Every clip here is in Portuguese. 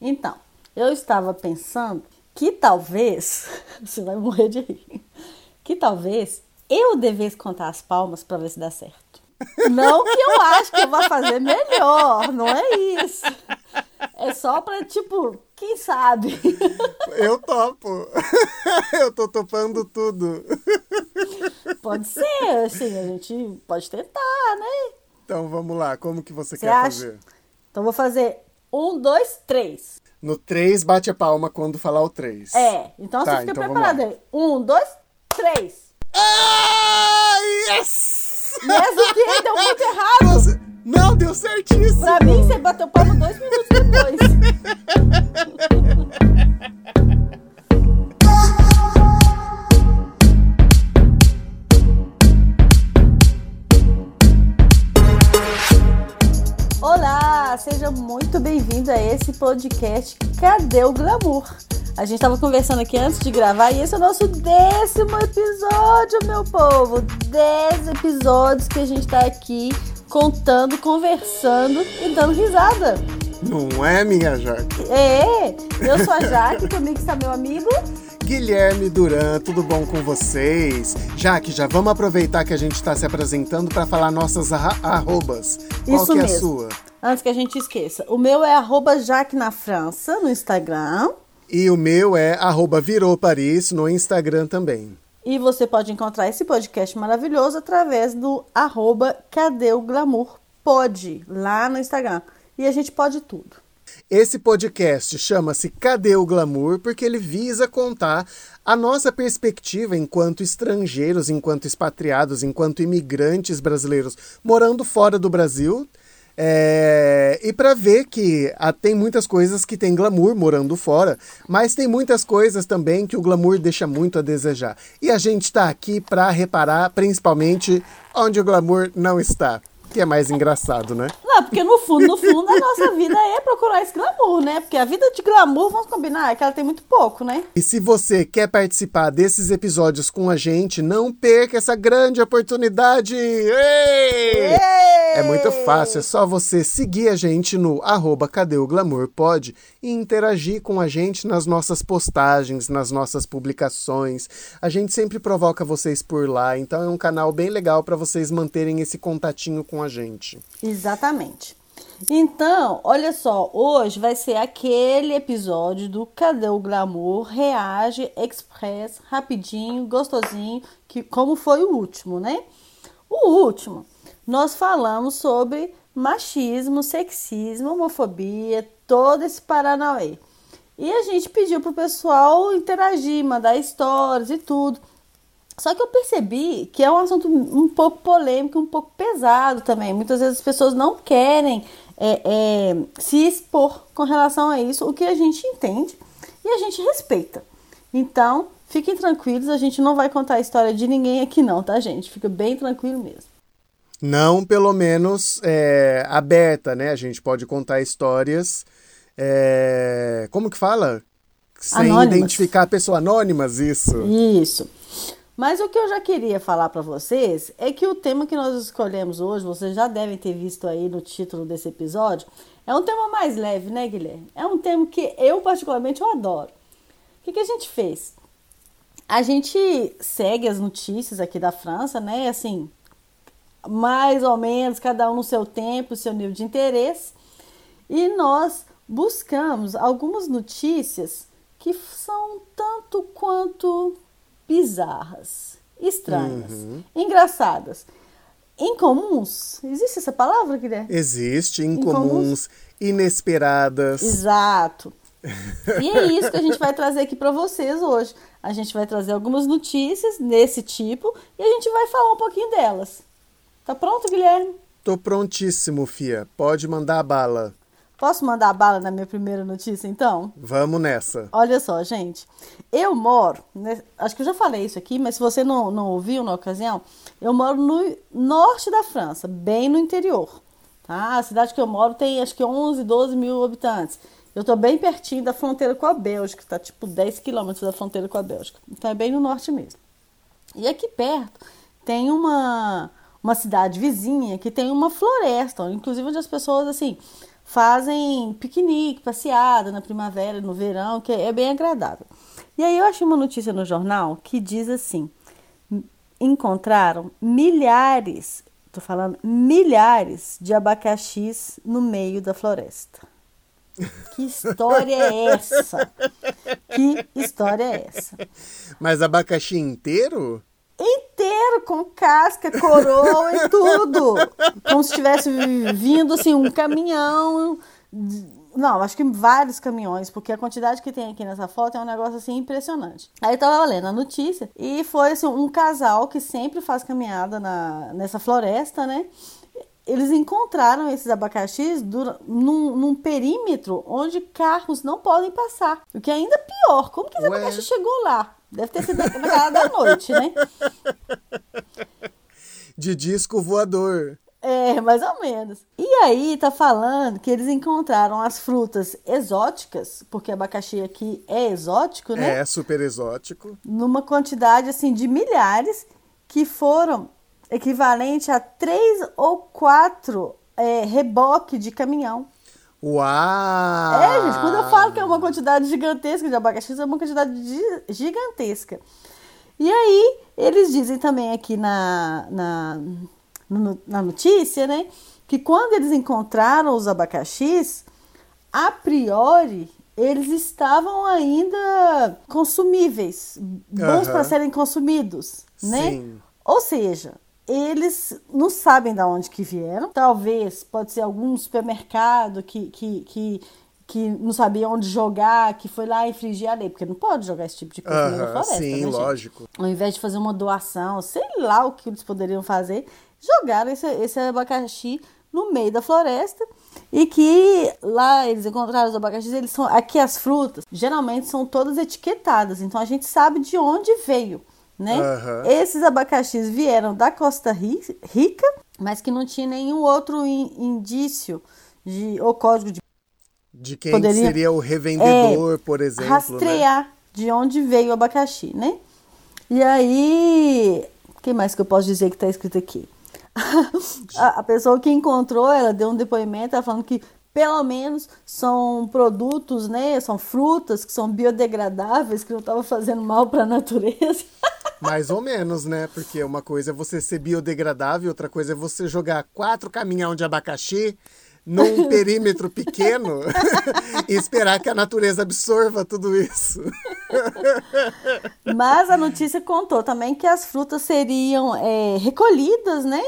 Então, eu estava pensando que talvez, você vai morrer de rir, que talvez eu devesse contar as palmas para ver se dá certo. Não que eu acho que eu vou fazer melhor, não é isso. É só pra, tipo, quem sabe? Eu topo. Eu tô topando tudo. Pode ser, assim, a gente pode tentar, né? Então vamos lá, como que você, você quer acha? fazer? Então vou fazer um, dois, três. No três, bate a palma quando falar o três. É, então tá, você fica então preparado aí. Um, dois, três. Ah, yes! Yes o quê? Deu muito errado. Não, deu certíssimo. Pra mim, você bateu palma dois minutos depois. seja muito bem-vindo a esse podcast Cadê o Glamour? A gente estava conversando aqui antes de gravar e esse é o nosso décimo episódio, meu povo. Dez episódios que a gente está aqui contando, conversando e dando risada. Não é, minha Jaque? É, eu sou a Jaque, comigo está meu amigo. Guilherme Duran, tudo bom com vocês? Jaque, já vamos aproveitar que a gente está se apresentando para falar nossas arrobas. Qual Isso que mesmo. é a sua? Antes que a gente esqueça, o meu é arroba Jaque na França, no Instagram. E o meu é arroba Virou Paris no Instagram também. E você pode encontrar esse podcast maravilhoso através do arroba Cadê o Glamour Pode, lá no Instagram. E a gente pode tudo. Esse podcast chama-se Cadê o Glamour? porque ele visa contar a nossa perspectiva enquanto estrangeiros, enquanto expatriados, enquanto imigrantes brasileiros morando fora do Brasil é, e para ver que ah, tem muitas coisas que tem glamour morando fora, mas tem muitas coisas também que o glamour deixa muito a desejar. E a gente está aqui para reparar principalmente onde o glamour não está que é mais engraçado, né? Não, porque no fundo, no fundo, a nossa vida é procurar esse glamour, né? Porque a vida de glamour, vamos combinar, é que ela tem muito pouco, né? E se você quer participar desses episódios com a gente, não perca essa grande oportunidade! Ei! Ei! É muito fácil, é só você seguir a gente no arroba Cadê o Glamour Pode e interagir com a gente nas nossas postagens, nas nossas publicações. A gente sempre provoca vocês por lá, então é um canal bem legal para vocês manterem esse contatinho com com a gente. Exatamente. Então, olha só, hoje vai ser aquele episódio do Cadê o Glamour? Reage Express, rapidinho, gostosinho, que como foi o último, né? O último, nós falamos sobre machismo, sexismo, homofobia, todo esse paranauê. E a gente pediu pro pessoal interagir, mandar histórias e tudo. Só que eu percebi que é um assunto um pouco polêmico, um pouco pesado também. Muitas vezes as pessoas não querem é, é, se expor com relação a isso, o que a gente entende e a gente respeita. Então, fiquem tranquilos, a gente não vai contar a história de ninguém aqui, não, tá, gente? Fica bem tranquilo mesmo. Não, pelo menos, é, aberta, né? A gente pode contar histórias. É, como que fala? Sem anônimas. identificar a pessoa anônimas, isso. Isso. Mas o que eu já queria falar para vocês é que o tema que nós escolhemos hoje, vocês já devem ter visto aí no título desse episódio, é um tema mais leve, né, Guilherme? É um tema que eu particularmente eu adoro. O que, que a gente fez? A gente segue as notícias aqui da França, né? Assim, mais ou menos, cada um no seu tempo, seu nível de interesse. E nós buscamos algumas notícias que são tanto quanto bizarras, estranhas, uhum. engraçadas. Incomuns? Existe essa palavra, Guilherme? Existe, incomuns, incomuns, inesperadas. Exato. E é isso que a gente vai trazer aqui para vocês hoje. A gente vai trazer algumas notícias desse tipo e a gente vai falar um pouquinho delas. Tá pronto, Guilherme? Tô prontíssimo, Fia. Pode mandar a bala. Posso mandar a bala na minha primeira notícia, então? Vamos nessa. Olha só, gente. Eu moro, né, acho que eu já falei isso aqui, mas se você não, não ouviu na ocasião, eu moro no norte da França, bem no interior. Tá? A cidade que eu moro tem acho que 11, 12 mil habitantes. Eu tô bem pertinho da fronteira com a Bélgica, tá tipo 10 quilômetros da fronteira com a Bélgica. Então é bem no norte mesmo. E aqui perto tem uma, uma cidade vizinha que tem uma floresta, inclusive onde as pessoas assim fazem piquenique, passeada na primavera, no verão, que é bem agradável. E aí eu achei uma notícia no jornal que diz assim: encontraram milhares, tô falando milhares de abacaxis no meio da floresta. Que história é essa? Que história é essa? Mas abacaxi inteiro? Inteiro, com casca, coroa e tudo. Como se tivesse vindo assim um caminhão. Não, acho que vários caminhões, porque a quantidade que tem aqui nessa foto é um negócio assim impressionante. Aí eu tava lendo a notícia e foi assim, um casal que sempre faz caminhada na, nessa floresta, né? eles encontraram esses abacaxis num, num, perímetro onde carros não podem passar. O que é ainda pior. Como que esse Ué? abacaxi chegou lá? Deve ter sido naquela da noite, né? De disco voador. É, mais ou menos. E aí tá falando que eles encontraram as frutas exóticas, porque abacaxi aqui é exótico, né? É, super exótico. Numa quantidade assim de milhares que foram equivalente a três ou quatro é, reboque de caminhão. Uau! É, gente, quando eu falo que é uma quantidade gigantesca de abacaxi, é uma quantidade gigantesca. E aí, eles dizem também aqui na, na, na notícia, né, que quando eles encontraram os abacaxis, a priori, eles estavam ainda consumíveis, bons uhum. para serem consumidos, né? Sim. Ou seja, eles não sabem de onde que vieram. Talvez pode ser algum supermercado que, que, que, que não sabia onde jogar, que foi lá infringir a lei, porque não pode jogar esse tipo de coisa na floresta. Sim, né, lógico. Gente? Ao invés de fazer uma doação, sei lá o que eles poderiam fazer, jogaram esse, esse abacaxi no meio da floresta e que lá eles encontraram os abacaxis, eles são aqui as frutas geralmente são todas etiquetadas, então a gente sabe de onde veio né? Uhum. Esses abacaxis vieram da Costa Rica, mas que não tinha nenhum outro indício de, ou código de. De quem poderia, seria o revendedor, é, por exemplo. Né? Rastrear né? de onde veio o abacaxi, né? E aí. O que mais que eu posso dizer que está escrito aqui? a, a pessoa que encontrou, ela deu um depoimento, ela falando que pelo menos são produtos, né? São frutas que são biodegradáveis, que não estavam fazendo mal para a natureza. Mais ou menos, né? Porque uma coisa é você ser biodegradável, outra coisa é você jogar quatro caminhão de abacaxi num perímetro pequeno e esperar que a natureza absorva tudo isso. Mas a notícia contou também que as frutas seriam é, recolhidas, né?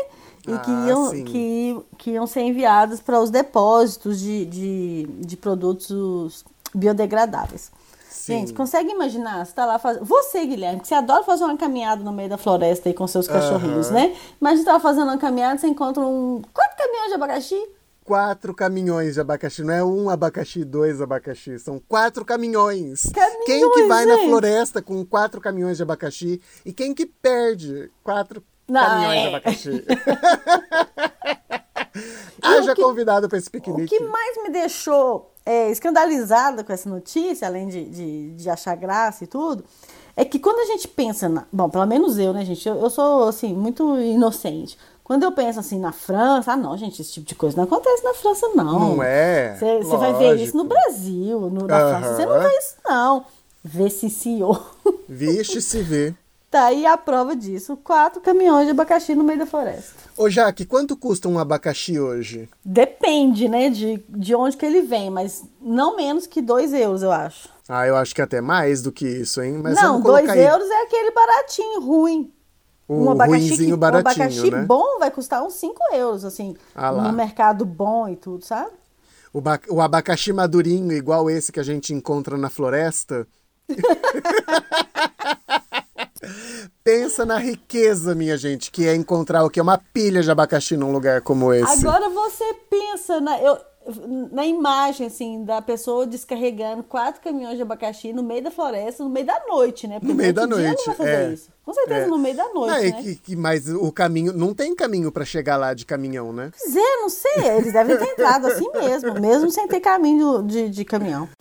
E ah, que, iam, que, que iam ser enviadas para os depósitos de, de, de produtos biodegradáveis. Sim. Gente, consegue imaginar? Você tá lá fazendo. Você, Guilherme, que você adora fazer uma caminhada no meio da floresta aí com seus cachorrinhos, uhum. né? Imagina você tá fazendo uma caminhada, você encontra um. Quatro caminhões de abacaxi? Quatro caminhões de abacaxi, não é um abacaxi, dois abacaxi, são quatro caminhões. caminhões quem que vai gente? na floresta com quatro caminhões de abacaxi e quem que perde quatro não, caminhões é... de abacaxi? Haja que, convidado para esse piquenique. O que mais me deixou é, escandalizada com essa notícia, além de, de, de, achar graça e tudo, é que quando a gente pensa, na, bom, pelo menos eu, né, gente, eu, eu, sou, assim, muito inocente. Quando eu penso, assim, na França, ah, não, gente, esse tipo de coisa não acontece na França, não. Não é? Você vai ver isso no Brasil, no, na uhum. França, você não vê isso, não. Vê se senhor. Vixe se vê. Tá aí a prova disso. Quatro caminhões de abacaxi no meio da floresta. Ô, Jaque, quanto custa um abacaxi hoje? Depende, né, de, de onde que ele vem, mas não menos que dois euros, eu acho. Ah, eu acho que até mais do que isso, hein? Mas não, dois aí. euros é aquele baratinho, ruim. O um abacaxi, que, baratinho, um abacaxi né? bom vai custar uns 5 euros, assim, ah no mercado bom e tudo, sabe? O, o abacaxi madurinho, igual esse que a gente encontra na floresta. Pensa na riqueza, minha gente, que é encontrar o que? Uma pilha de abacaxi num lugar como esse. Agora você pensa na, eu, na imagem, assim, da pessoa descarregando quatro caminhões de abacaxi no meio da floresta, no meio da noite, né? Porque no meio da noite. Não vai fazer é. isso. Com certeza, é. no meio da noite. Não, né? que, que, mas o caminho. Não tem caminho para chegar lá de caminhão, né? Pois é, não sei. Eles devem ter entrado assim mesmo, mesmo sem ter caminho de, de caminhão.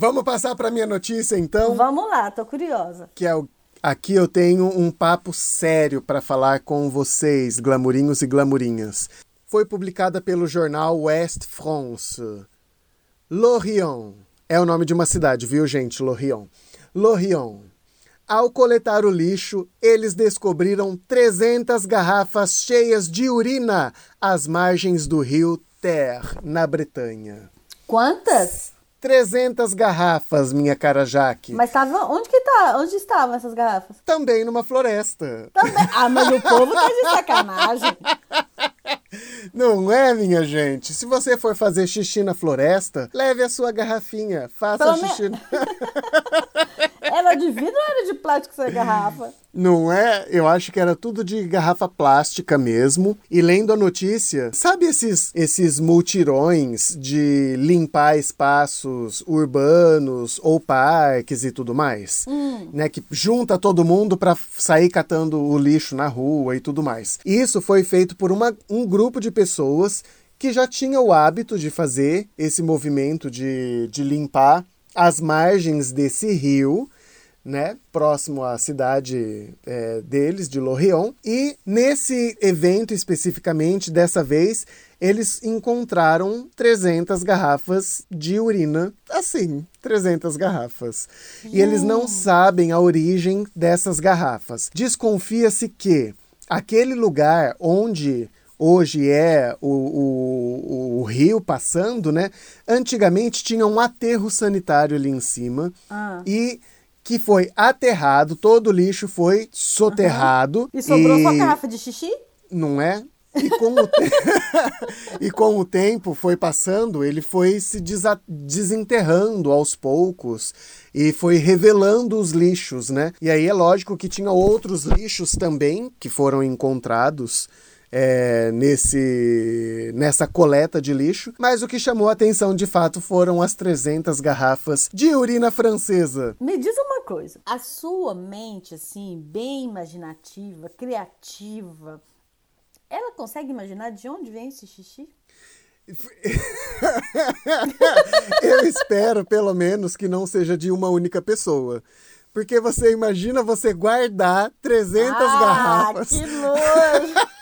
Vamos passar para minha notícia então? Vamos lá, tô curiosa. Que é o Aqui eu tenho um papo sério para falar com vocês, glamurinhos e glamurinhas. foi publicada pelo jornal West France. Lorient é o nome de uma cidade, viu, gente? Lorient. Lorient. Ao coletar o lixo, eles descobriram 300 garrafas cheias de urina às margens do rio Ter, na Bretanha. Quantas? 300 garrafas, minha cara Jaque. Mas tava. Onde que tá? Onde estavam essas garrafas? Também numa floresta. Também. Ah, mas o povo tá de sacanagem. Não é, minha gente? Se você for fazer xixi na floresta, leve a sua garrafinha. Faça Pelo xixi. me- Era de vidro ou era de plástico essa garrafa? Não é? Eu acho que era tudo de garrafa plástica mesmo. E lendo a notícia, sabe esses, esses multirões de limpar espaços urbanos ou parques e tudo mais? Né, que junta todo mundo para sair catando o lixo na rua e tudo mais. Isso foi feito por uma, um grupo de pessoas que já tinha o hábito de fazer esse movimento de, de limpar as margens desse rio né, próximo à cidade é, deles, de Lorient. E nesse evento especificamente, dessa vez, eles encontraram 300 garrafas de urina, assim, 300 garrafas. E eles não sabem a origem dessas garrafas. Desconfia-se que aquele lugar onde hoje é o, o, o rio passando, né? Antigamente tinha um aterro sanitário ali em cima Ah. e que foi aterrado, todo o lixo foi soterrado. E sobrou e... só garrafa de xixi? Não é? E com, o te- e com o tempo foi passando, ele foi se desa- desenterrando aos poucos e foi revelando os lixos, né? E aí é lógico que tinha outros lixos também que foram encontrados é, nesse, nessa coleta de lixo, mas o que chamou a atenção de fato foram as 300 garrafas de urina francesa. Me diz uma coisa. A sua mente, assim, bem imaginativa, criativa, ela consegue imaginar de onde vem esse xixi? Eu espero, pelo menos, que não seja de uma única pessoa. Porque você imagina você guardar 300 ah, garrafas que nojo!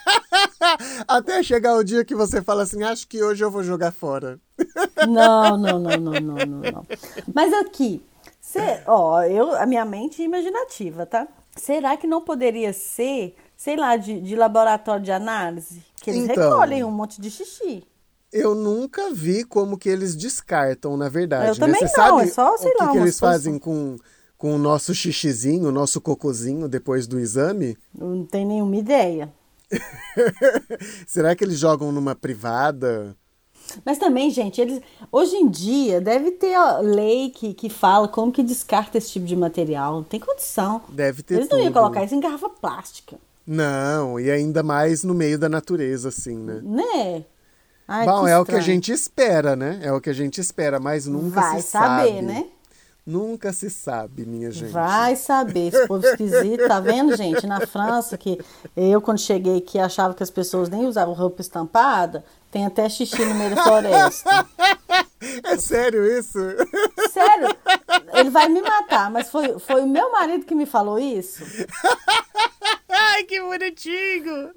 até chegar o dia que você fala assim: acho que hoje eu vou jogar fora. Não, não, não, não, não, não, não. Mas aqui, cê, ó, eu, a minha mente é imaginativa, tá? Será que não poderia ser, sei lá, de, de laboratório de análise? Que eles Então. recolhem um monte de xixi. Eu nunca vi como que eles descartam, na verdade. Eu né? também Você não, sabe é só, sei o que, lá, que umas eles coisas- fazem com, com o nosso xixizinho, o nosso cocozinho depois do exame? Eu não tenho nenhuma ideia. Será que eles jogam numa privada? Mas também, gente, eles hoje em dia deve ter ó, lei que, que fala como que descarta esse tipo de material. Não tem condição. Deve ter Eles não iam tudo. colocar isso em garrafa plástica, Não, e ainda mais no meio da natureza, assim, né? né? Ai, Bom, é o que a gente espera, né? É o que a gente espera, mas nunca Vai se saber, sabe. né? Nunca se sabe, minha gente. Vai saber, esse povo esquisito, tá vendo, gente? Na França, que eu, quando cheguei aqui, achava que as pessoas nem usavam roupa estampada, tem até xixi no meio da floresta. É sério isso? Sério, ele vai me matar, mas foi, foi o meu marido que me falou isso. Ai, que bonitinho!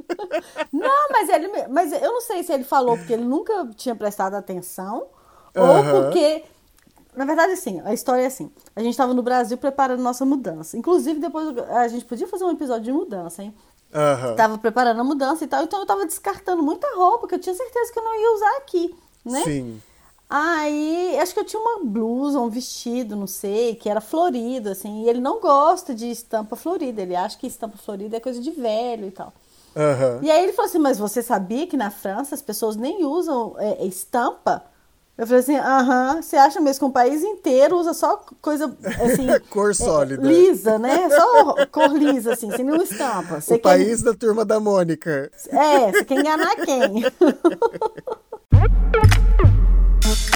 Não, mas ele, mas eu não sei se ele falou porque ele nunca tinha prestado atenção ou porque, na verdade, assim, a história é assim. A gente estava no Brasil preparando nossa mudança. Inclusive, depois a gente podia fazer um episódio de mudança, hein? Aham. Tava preparando a mudança e tal, então eu tava descartando muita roupa que eu tinha certeza que eu não ia usar aqui, né? Sim. Aí, acho que eu tinha uma blusa, um vestido, não sei, que era florido, assim, e ele não gosta de estampa florida, ele acha que estampa florida é coisa de velho e tal. Aham. E aí ele falou assim, mas você sabia que na França as pessoas nem usam é, estampa? Eu falei assim, aham, você acha mesmo que um país inteiro usa só coisa, assim... Cor sólida. lisa, né? Só cor lisa, assim, sem nenhuma estampa. Você O quer- país da turma da Mônica. é, você quer enganar quem?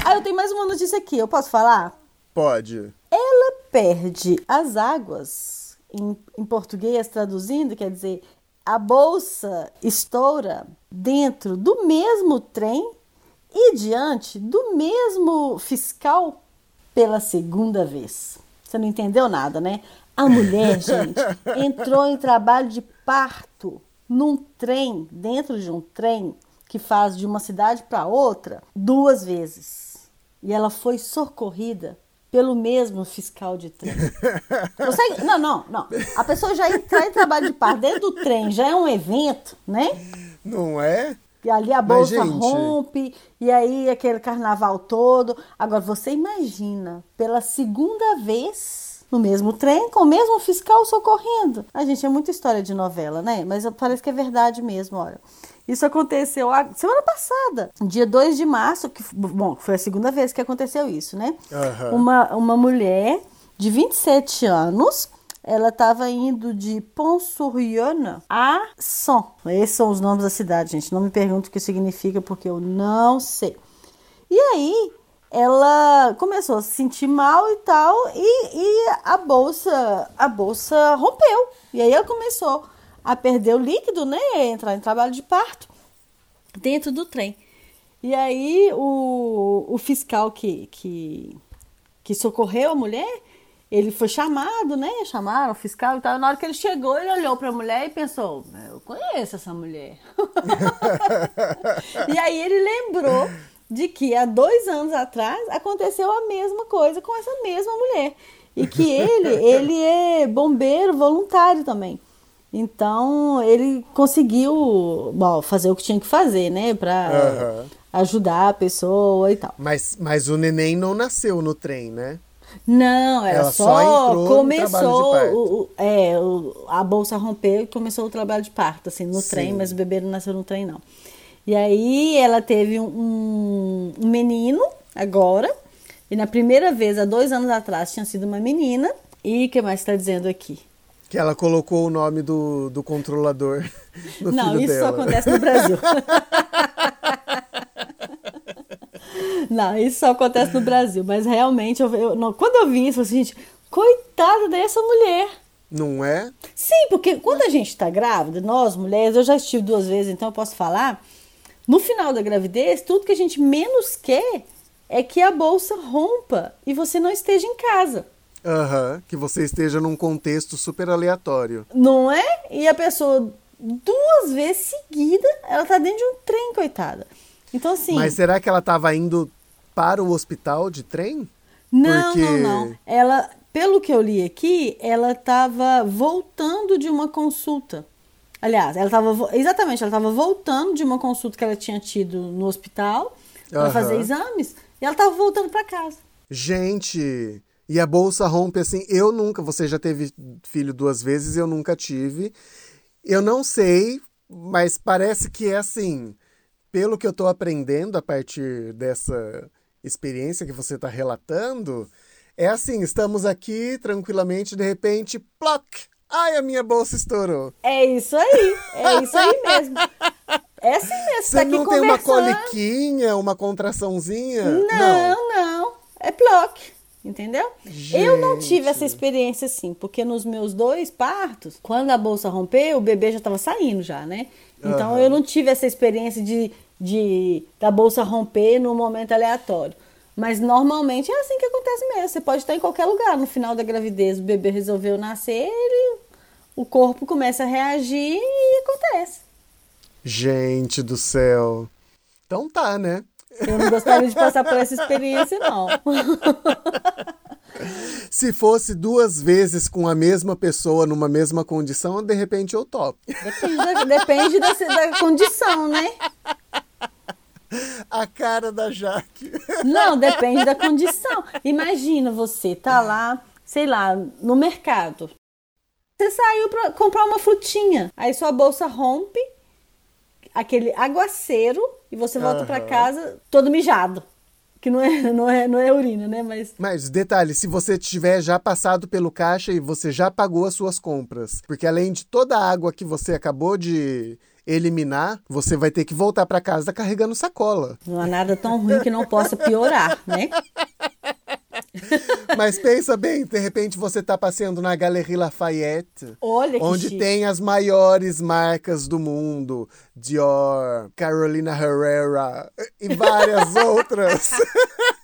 ah, eu tenho mais uma notícia aqui, eu posso falar? Pode. Ela perde as águas, em, em português traduzindo, quer dizer, a bolsa estoura dentro do mesmo trem e diante do mesmo fiscal pela segunda vez. Você não entendeu nada, né? A mulher, gente, entrou em trabalho de parto num trem, dentro de um trem, que faz de uma cidade para outra duas vezes. E ela foi socorrida pelo mesmo fiscal de trem. Consegue? Não, não, não. A pessoa já entrar em trabalho de parto dentro do trem já é um evento, né? Não é? E ali a bolsa Mas, gente... rompe, e aí aquele carnaval todo. Agora, você imagina, pela segunda vez no mesmo trem, com o mesmo fiscal socorrendo. A gente é muita história de novela, né? Mas parece que é verdade mesmo, olha. Isso aconteceu a semana passada, dia 2 de março, que bom, foi a segunda vez que aconteceu isso, né? Uhum. Uma, uma mulher de 27 anos, ela estava indo de Pont-sur-Yonne a Son. Esses são os nomes da cidade, gente. Não me pergunto o que significa, porque eu não sei. E aí, ela começou a se sentir mal e tal, e, e a bolsa, a bolsa rompeu. E aí ela começou a perder o líquido, né? Entrar em trabalho de parto dentro do trem. E aí o, o fiscal que, que, que socorreu a mulher, ele foi chamado, né? Chamaram o fiscal e tal. Na hora que ele chegou, ele olhou para a mulher e pensou: Eu conheço essa mulher. e aí ele lembrou de que há dois anos atrás aconteceu a mesma coisa com essa mesma mulher. E que ele, ele é bombeiro voluntário também. Então ele conseguiu bom, fazer o que tinha que fazer, né? Pra uhum. ajudar a pessoa e tal. Mas, mas o neném não nasceu no trem, né? Não, era Ela só, só começou o, o, é, o, a bolsa rompeu e começou o trabalho de parto, assim, no Sim. trem, mas o bebê não nasceu no trem, não. E aí ela teve um, um menino agora, e na primeira vez, há dois anos atrás, tinha sido uma menina. E o que mais está dizendo aqui? Que ela colocou o nome do, do controlador no Não, isso dela. só acontece no Brasil. Não, isso só acontece no Brasil. Mas realmente, eu, eu, não, quando eu vi isso, eu falei assim, gente, coitada dessa mulher. Não é? Sim, porque quando a gente está grávida, nós mulheres, eu já estive duas vezes, então eu posso falar. No final da gravidez, tudo que a gente menos quer é que a bolsa rompa e você não esteja em casa. Uhum, que você esteja num contexto super aleatório. Não é? E a pessoa, duas vezes seguida, ela tá dentro de um trem, coitada. Então, assim. Mas será que ela estava indo para o hospital de trem? Não, Porque... não, não. Ela, pelo que eu li aqui, ela estava voltando de uma consulta. Aliás, ela estava exatamente, ela estava voltando de uma consulta que ela tinha tido no hospital para uhum. fazer exames e ela estava voltando para casa. Gente, e a bolsa rompe assim. Eu nunca, você já teve filho duas vezes, eu nunca tive. Eu não sei, mas parece que é assim. Pelo que eu estou aprendendo a partir dessa experiência que você está relatando, é assim: estamos aqui tranquilamente, de repente, ploc! Ai, a minha bolsa estourou. É isso aí, é isso aí mesmo. É assim mesmo. Você tá não tem uma coliquinha, uma contraçãozinha? Não, não. não. É ploc. Entendeu? Gente. Eu não tive essa experiência assim, porque nos meus dois partos, quando a bolsa rompeu, o bebê já estava saindo já, né? Então uhum. eu não tive essa experiência de, de da bolsa romper no momento aleatório. Mas normalmente é assim que acontece mesmo. Você pode estar em qualquer lugar. No final da gravidez, o bebê resolveu nascer, ele, o corpo começa a reagir e acontece. Gente do céu. Então tá, né? Eu não gostaria de passar por essa experiência, não. Se fosse duas vezes com a mesma pessoa numa mesma condição, de repente eu topo. Depende da, depende da, da condição, né? A cara da Jaque. Não, depende da condição. Imagina você tá lá, sei lá, no mercado. Você saiu para comprar uma frutinha, aí sua bolsa rompe, aquele aguaceiro e você volta uhum. para casa todo mijado. Que não é, não, é, não é urina, né? Mas... Mas detalhe, se você tiver já passado pelo caixa e você já pagou as suas compras, porque além de toda a água que você acabou de eliminar, você vai ter que voltar para casa carregando sacola. Não há nada tão ruim que não possa piorar, né? Mas pensa bem, de repente você está passeando na Galerie Lafayette, Olha onde chique. tem as maiores marcas do mundo, Dior, Carolina Herrera e várias outras.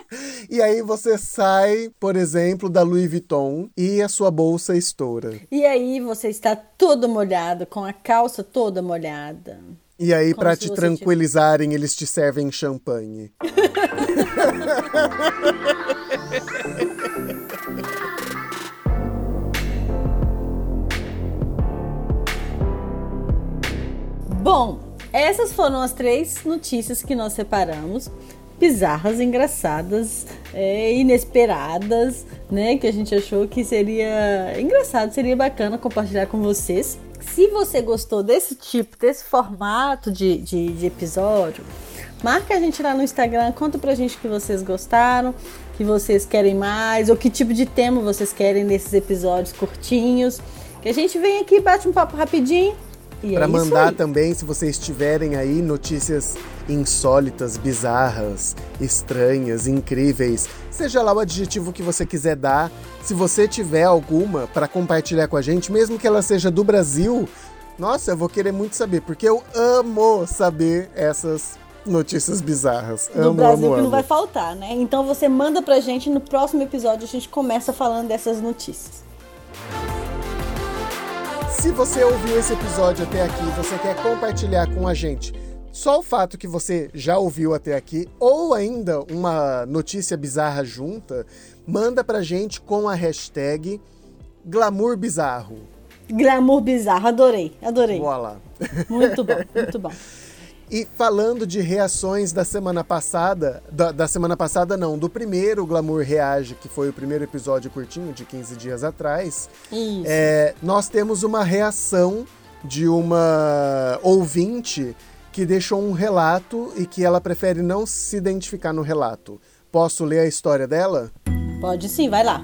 E aí você sai, por exemplo, da Louis Vuitton e a sua bolsa estoura. E aí você está todo molhado, com a calça toda molhada. E aí, para te tranquilizarem, tivesse... eles te servem champanhe. Bom, essas foram as três notícias que nós separamos bizarras, engraçadas, é, inesperadas, né? Que a gente achou que seria engraçado, seria bacana compartilhar com vocês. Se você gostou desse tipo, desse formato de, de, de episódio, marca a gente lá no Instagram, conta pra gente que vocês gostaram, que vocês querem mais, ou que tipo de tema vocês querem nesses episódios curtinhos. Que a gente vem aqui, bate um papo rapidinho para é mandar também, se vocês tiverem aí notícias insólitas, bizarras, estranhas, incríveis, seja lá o adjetivo que você quiser dar. Se você tiver alguma para compartilhar com a gente, mesmo que ela seja do Brasil, nossa, eu vou querer muito saber, porque eu amo saber essas notícias bizarras. No amo, Brasil amo, que não vai faltar, né? Então você manda pra gente no próximo episódio a gente começa falando dessas notícias. Se você ouviu esse episódio até aqui, você quer compartilhar com a gente só o fato que você já ouviu até aqui, ou ainda uma notícia bizarra junta, manda pra gente com a hashtag Glamour Bizarro. Glamour Bizarro, adorei, adorei. Boa lá. Muito bom, muito bom. E falando de reações da semana passada, da, da, semana passada não, do primeiro Glamour Reage, que foi o primeiro episódio curtinho, de 15 dias atrás, é, nós temos uma reação de uma ouvinte que deixou um relato e que ela prefere não se identificar no relato. Posso ler a história dela? Pode sim, vai lá.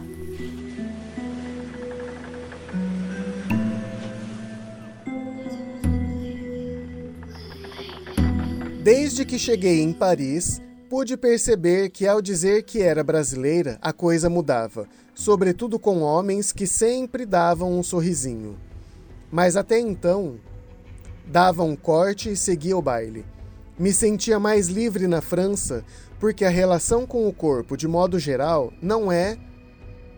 Desde que cheguei em Paris, pude perceber que ao dizer que era brasileira, a coisa mudava, sobretudo com homens que sempre davam um sorrisinho. Mas até então, dava um corte e seguia o baile. Me sentia mais livre na França porque a relação com o corpo, de modo geral, não é,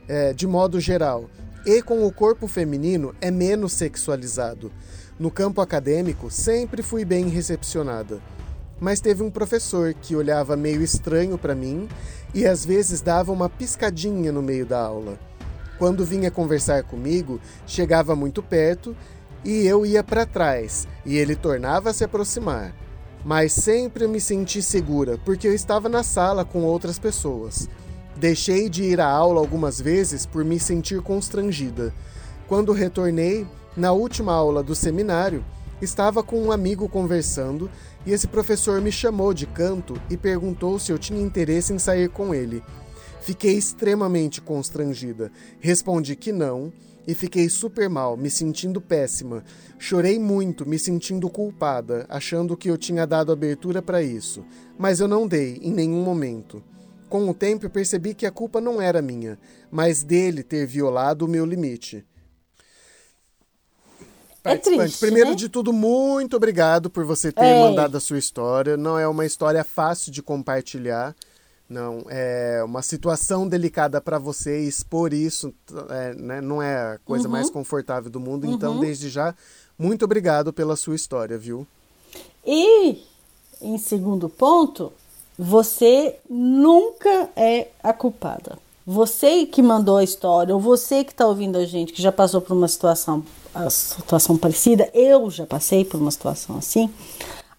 é de modo geral, e com o corpo feminino é menos sexualizado. No campo acadêmico, sempre fui bem recepcionada mas teve um professor que olhava meio estranho para mim e às vezes dava uma piscadinha no meio da aula. Quando vinha conversar comigo, chegava muito perto e eu ia para trás e ele tornava a se aproximar. Mas sempre me senti segura porque eu estava na sala com outras pessoas. Deixei de ir à aula algumas vezes por me sentir constrangida. Quando retornei, na última aula do seminário, estava com um amigo conversando e esse professor me chamou de canto e perguntou se eu tinha interesse em sair com ele. Fiquei extremamente constrangida. Respondi que não e fiquei super mal, me sentindo péssima. Chorei muito, me sentindo culpada, achando que eu tinha dado abertura para isso, mas eu não dei em nenhum momento. Com o tempo percebi que a culpa não era minha, mas dele ter violado o meu limite. É triste, Primeiro né? de tudo, muito obrigado por você ter Ei. mandado a sua história. Não é uma história fácil de compartilhar. Não, é uma situação delicada para você expor isso, é, né, não é a coisa Uhum. mais confortável do mundo. Então, desde já, muito obrigado pela sua história, viu? E, em segundo ponto, você nunca é a culpada. Você que mandou a história, ou você que está ouvindo a gente, que já passou por uma situação, a situação parecida, eu já passei por uma situação assim.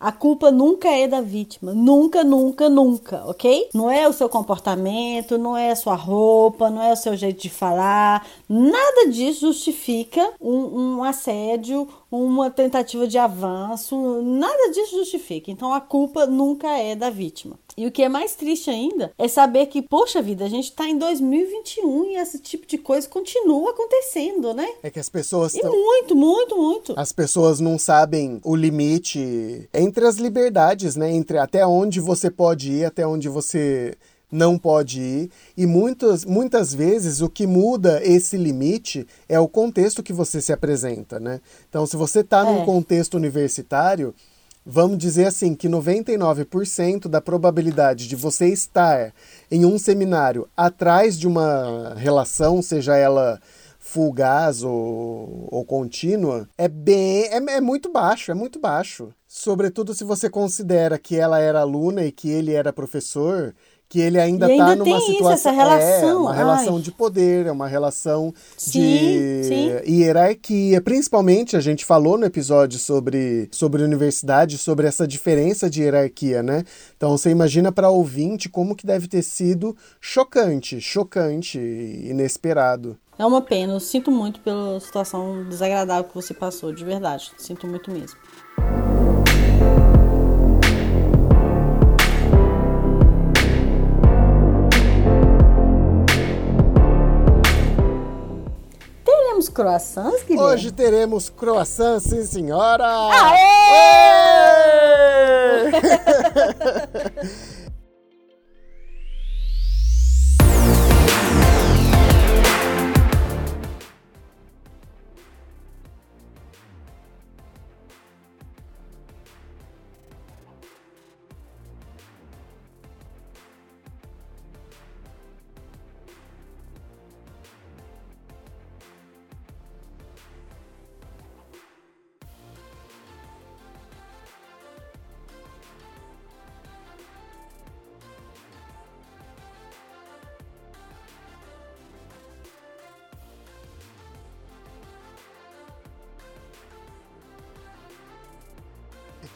A culpa nunca é da vítima, nunca, nunca, nunca, ok? Não é o seu comportamento, não é a sua roupa, não é o seu jeito de falar, nada disso justifica um, um assédio, uma tentativa de avanço, nada disso justifica. Então a culpa nunca é da vítima. E o que é mais triste ainda é saber que, poxa vida, a gente tá em 2021 e esse tipo de coisa continua acontecendo, né? É que as pessoas E tão- muito, muito, muito. As pessoas não sabem o limite entre as liberdades, né? Entre até onde você pode ir, até onde você não pode ir. E muitas, muitas vezes o que muda esse limite é o contexto que você se apresenta, né? Então, se você está num É. contexto universitário, vamos dizer assim, que 99% da probabilidade de você estar em um seminário atrás de uma relação, seja ela fugaz ou, ou contínua, é bem. É, é muito baixo, é muito baixo. Sobretudo se você considera que ela era aluna e que ele era professor que ele ainda está numa situação isso, relação. É, uma relação Ai. de poder, é uma relação sim, de sim. hierarquia. Principalmente a gente falou no episódio sobre sobre universidade, sobre essa diferença de hierarquia, né? Então você imagina para ouvinte como que deve ter sido chocante, chocante, inesperado. É uma pena, eu sinto muito pela situação desagradável que você passou, de verdade. Sinto muito mesmo. Croissants, Guilherme? Hoje teremos croissants, sim senhora! Aê! Aê!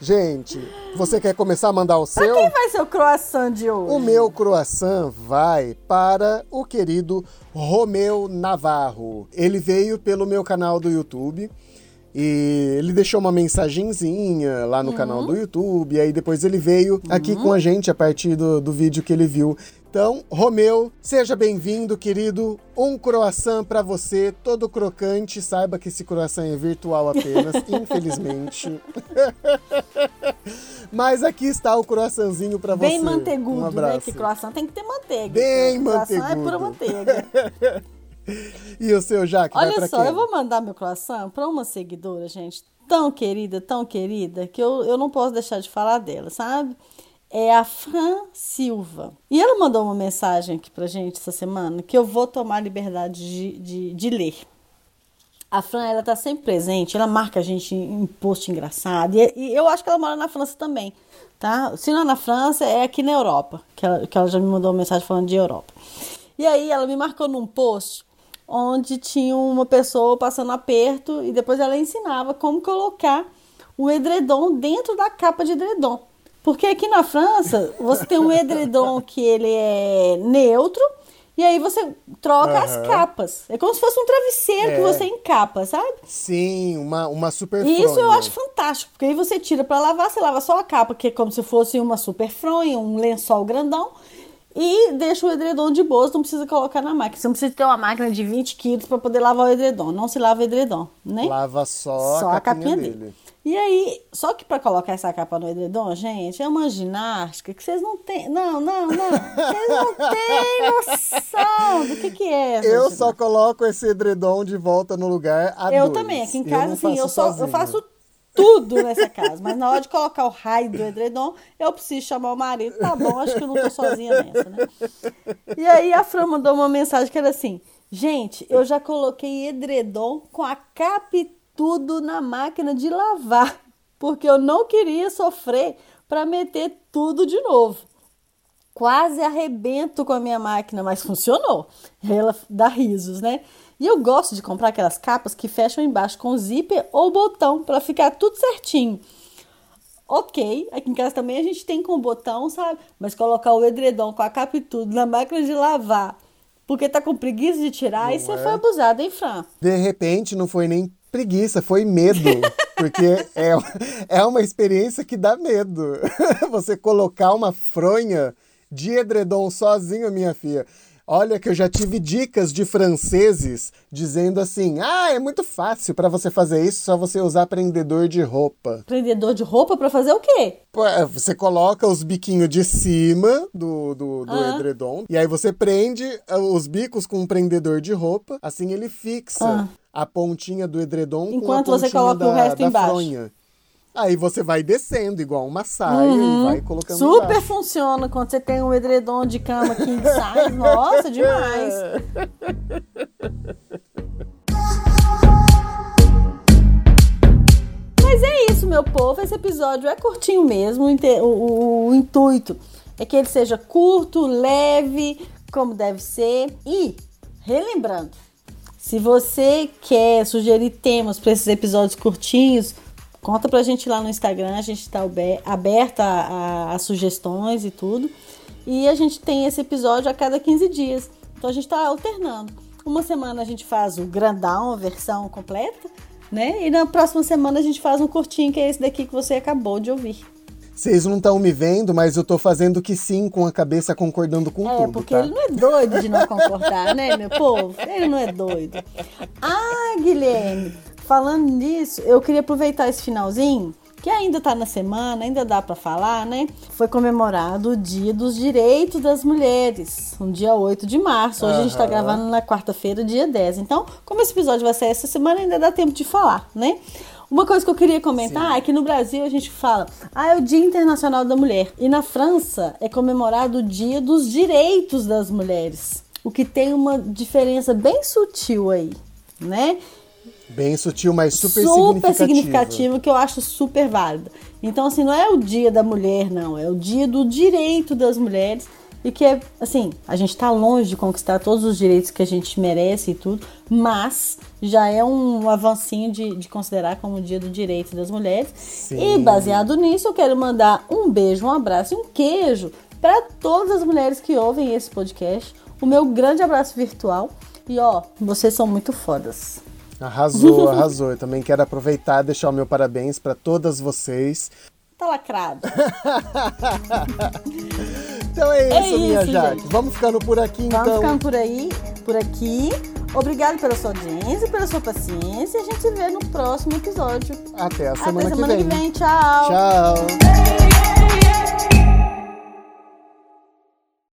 Gente, você quer começar a mandar o seu? Pra quem vai ser o croissant de hoje? O meu croissant vai para o querido Romeu Navarro. Ele veio pelo meu canal do YouTube. E ele deixou uma mensagenzinha lá no uhum. canal do YouTube. E aí depois ele veio uhum. aqui com a gente a partir do, do vídeo que ele viu. Então, Romeu, seja bem-vindo, querido. Um croissant para você, todo crocante. Saiba que esse croissant é virtual apenas, infelizmente. Mas aqui está o croissantzinho para você. Bem manteigudo, um abraço. né? Que croissant tem que ter manteiga. Bem manteigudo. Croissant é pura manteiga. e o seu, Jaque, Olha só, quem? eu vou mandar meu croissant para uma seguidora, gente, tão querida, tão querida, que eu, eu não posso deixar de falar dela, sabe? é a Fran Silva. E ela mandou uma mensagem aqui pra gente essa semana que eu vou tomar liberdade de, de, de ler. A Fran, ela tá sempre presente, ela marca a gente em post engraçado. E, e, eu acho que ela mora na França também, tá? Se não é na França, é aqui na Europa, que ela, que ela já me mandou uma mensagem falando de Europa. E aí ela me marcou num post onde tinha uma pessoa passando aperto e depois ela ensinava como colocar o edredom dentro da capa de edredom. Porque aqui na França, você tem um edredom que ele é neutro, e aí você troca uhum. as capas. É como se fosse um travesseiro é. que você encapa, sabe? Sim, uma, uma super E isso eu acho fantástico, porque aí você tira para lavar, você lava só a capa, que é como se fosse uma super fronha, um lençol grandão, e deixa o edredom de boas, não precisa colocar na máquina. Você não precisa ter uma máquina de 20 quilos para poder lavar o edredom. Não se lava o edredom, né? Lava só, só a, capinha, a capinha dele. dele. E aí, só que para colocar essa capa no edredom, gente, é uma ginástica que vocês não têm. Não, não, não. Vocês não têm noção do que, que é. Eu só coloco esse edredom de volta no lugar a Eu dois. também. Aqui em casa, assim, eu, só, eu faço tudo nessa casa. Mas na hora de colocar o raio do edredom, eu preciso chamar o marido. Tá bom, acho que eu não tô sozinha nessa, né? E aí a Fran mandou uma mensagem que era assim: gente, eu já coloquei edredom com a captura tudo na máquina de lavar, porque eu não queria sofrer para meter tudo de novo. Quase arrebento com a minha máquina, mas funcionou. Ela dá risos, né? E eu gosto de comprar aquelas capas que fecham embaixo com zíper ou botão para ficar tudo certinho. Ok, aqui em casa também a gente tem com botão, sabe? Mas colocar o edredom com a capa e tudo na máquina de lavar, porque tá com preguiça de tirar, não aí você é. foi abusado, hein, Fran? De repente não foi nem preguiça, foi medo. Porque é, é uma experiência que dá medo. Você colocar uma fronha de edredom sozinho, minha filha. Olha que eu já tive dicas de franceses dizendo assim: "Ah, é muito fácil para você fazer isso, só você usar prendedor de roupa". Prendedor de roupa para fazer o quê? É, você coloca os biquinhos de cima do, do, do ah. edredom e aí você prende ah, os bicos com um prendedor de roupa, assim ele fixa ah. a pontinha do edredom Enquanto você coloca da, o resto embaixo. Fronha. Aí você vai descendo, igual uma saia, uhum. e vai colocando. Super funciona quando você tem um edredom de cama que sai Nossa, demais! Mas é isso, meu povo. Esse episódio é curtinho mesmo. O, o, o intuito é que ele seja curto, leve, como deve ser. E, relembrando, se você quer sugerir temas para esses episódios curtinhos, conta pra gente lá no Instagram, a gente está aberta a, a, a, sugestões e tudo. E a gente tem esse episódio a cada 15 dias. Então a gente está alternando. Uma semana a gente faz o grandão, a versão completa, né? E na próxima semana a gente faz um curtinho, que é esse daqui que você acabou de ouvir. Vocês não estão me vendo, mas eu tô fazendo que sim com a cabeça concordando com é, tudo. É, porque tá? ele não é doido de não concordar, né, meu povo? Ele não é doido. Ah, Guilherme, falando nisso, eu queria aproveitar esse finalzinho que ainda está na semana, ainda dá para falar, né? Foi comemorado o Dia dos Direitos das Mulheres, no dia 8 de março. Hoje uhum. a gente está gravando na quarta-feira, dia 10. Então, como esse episódio vai ser essa semana, ainda dá tempo de falar, né? Uma coisa que eu queria comentar Sim. é que no Brasil a gente fala, ah, é o Dia Internacional da Mulher. E na França é comemorado o Dia dos Direitos das Mulheres. O que tem uma diferença bem sutil aí, né? Bem sutil, mas super, super significativo. significativo, que eu acho super válido. Então, assim, não é o dia da mulher, não. É o dia do direito das mulheres e que é assim, a gente está longe de conquistar todos os direitos que a gente merece e tudo, mas já é um avancinho de, de considerar como o dia do direito das mulheres. Sim. E baseado nisso, eu quero mandar um beijo, um abraço e um queijo para todas as mulheres que ouvem esse podcast. O meu grande abraço virtual. E ó, vocês são muito fodas. Arrasou, arrasou. Eu também quero aproveitar e deixar o meu parabéns para todas vocês. Tá lacrado. Então é isso, é isso minha Jaque. Vamos ficando por aqui, Vamos então. Vamos ficando por aí, por aqui. Obrigado pela sua audiência, pela sua paciência. A gente se vê no próximo episódio. Até a semana, Até semana que, vem. que vem. Tchau. Tchau.